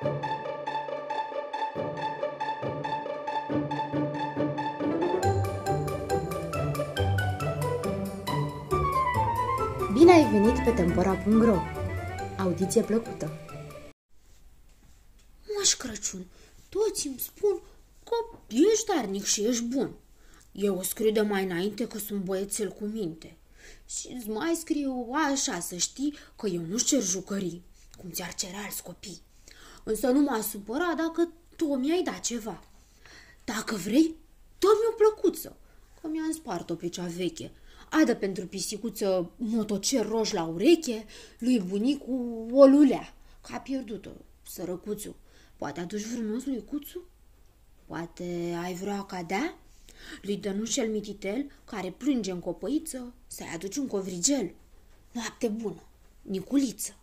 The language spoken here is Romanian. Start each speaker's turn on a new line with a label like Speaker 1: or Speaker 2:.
Speaker 1: Bine ai venit pe Tempora.ro! Audiție plăcută!
Speaker 2: Moș Crăciun, toți îmi spun că ești darnic și ești bun. Eu o scriu de mai înainte că sunt băiețel cu minte. Și îți mai scriu așa să știi că eu nu cer jucării, cum ți-ar cere alți copii. Însă nu m-a supărat dacă tu mi-ai dat ceva. Dacă vrei, dă-mi o plăcuță, că mi-am spart-o pe cea veche. Adă pentru pisicuță motocer roș la ureche, lui bunicu o lulea, că a pierdut-o, sărăcuțul. Poate aduci frumos lui Cuțu? Poate ai vrea cadea? Lui Dănușel Mititel, care plânge în copăiță, să-i aduci un covrigel. Noapte bună, Niculiță!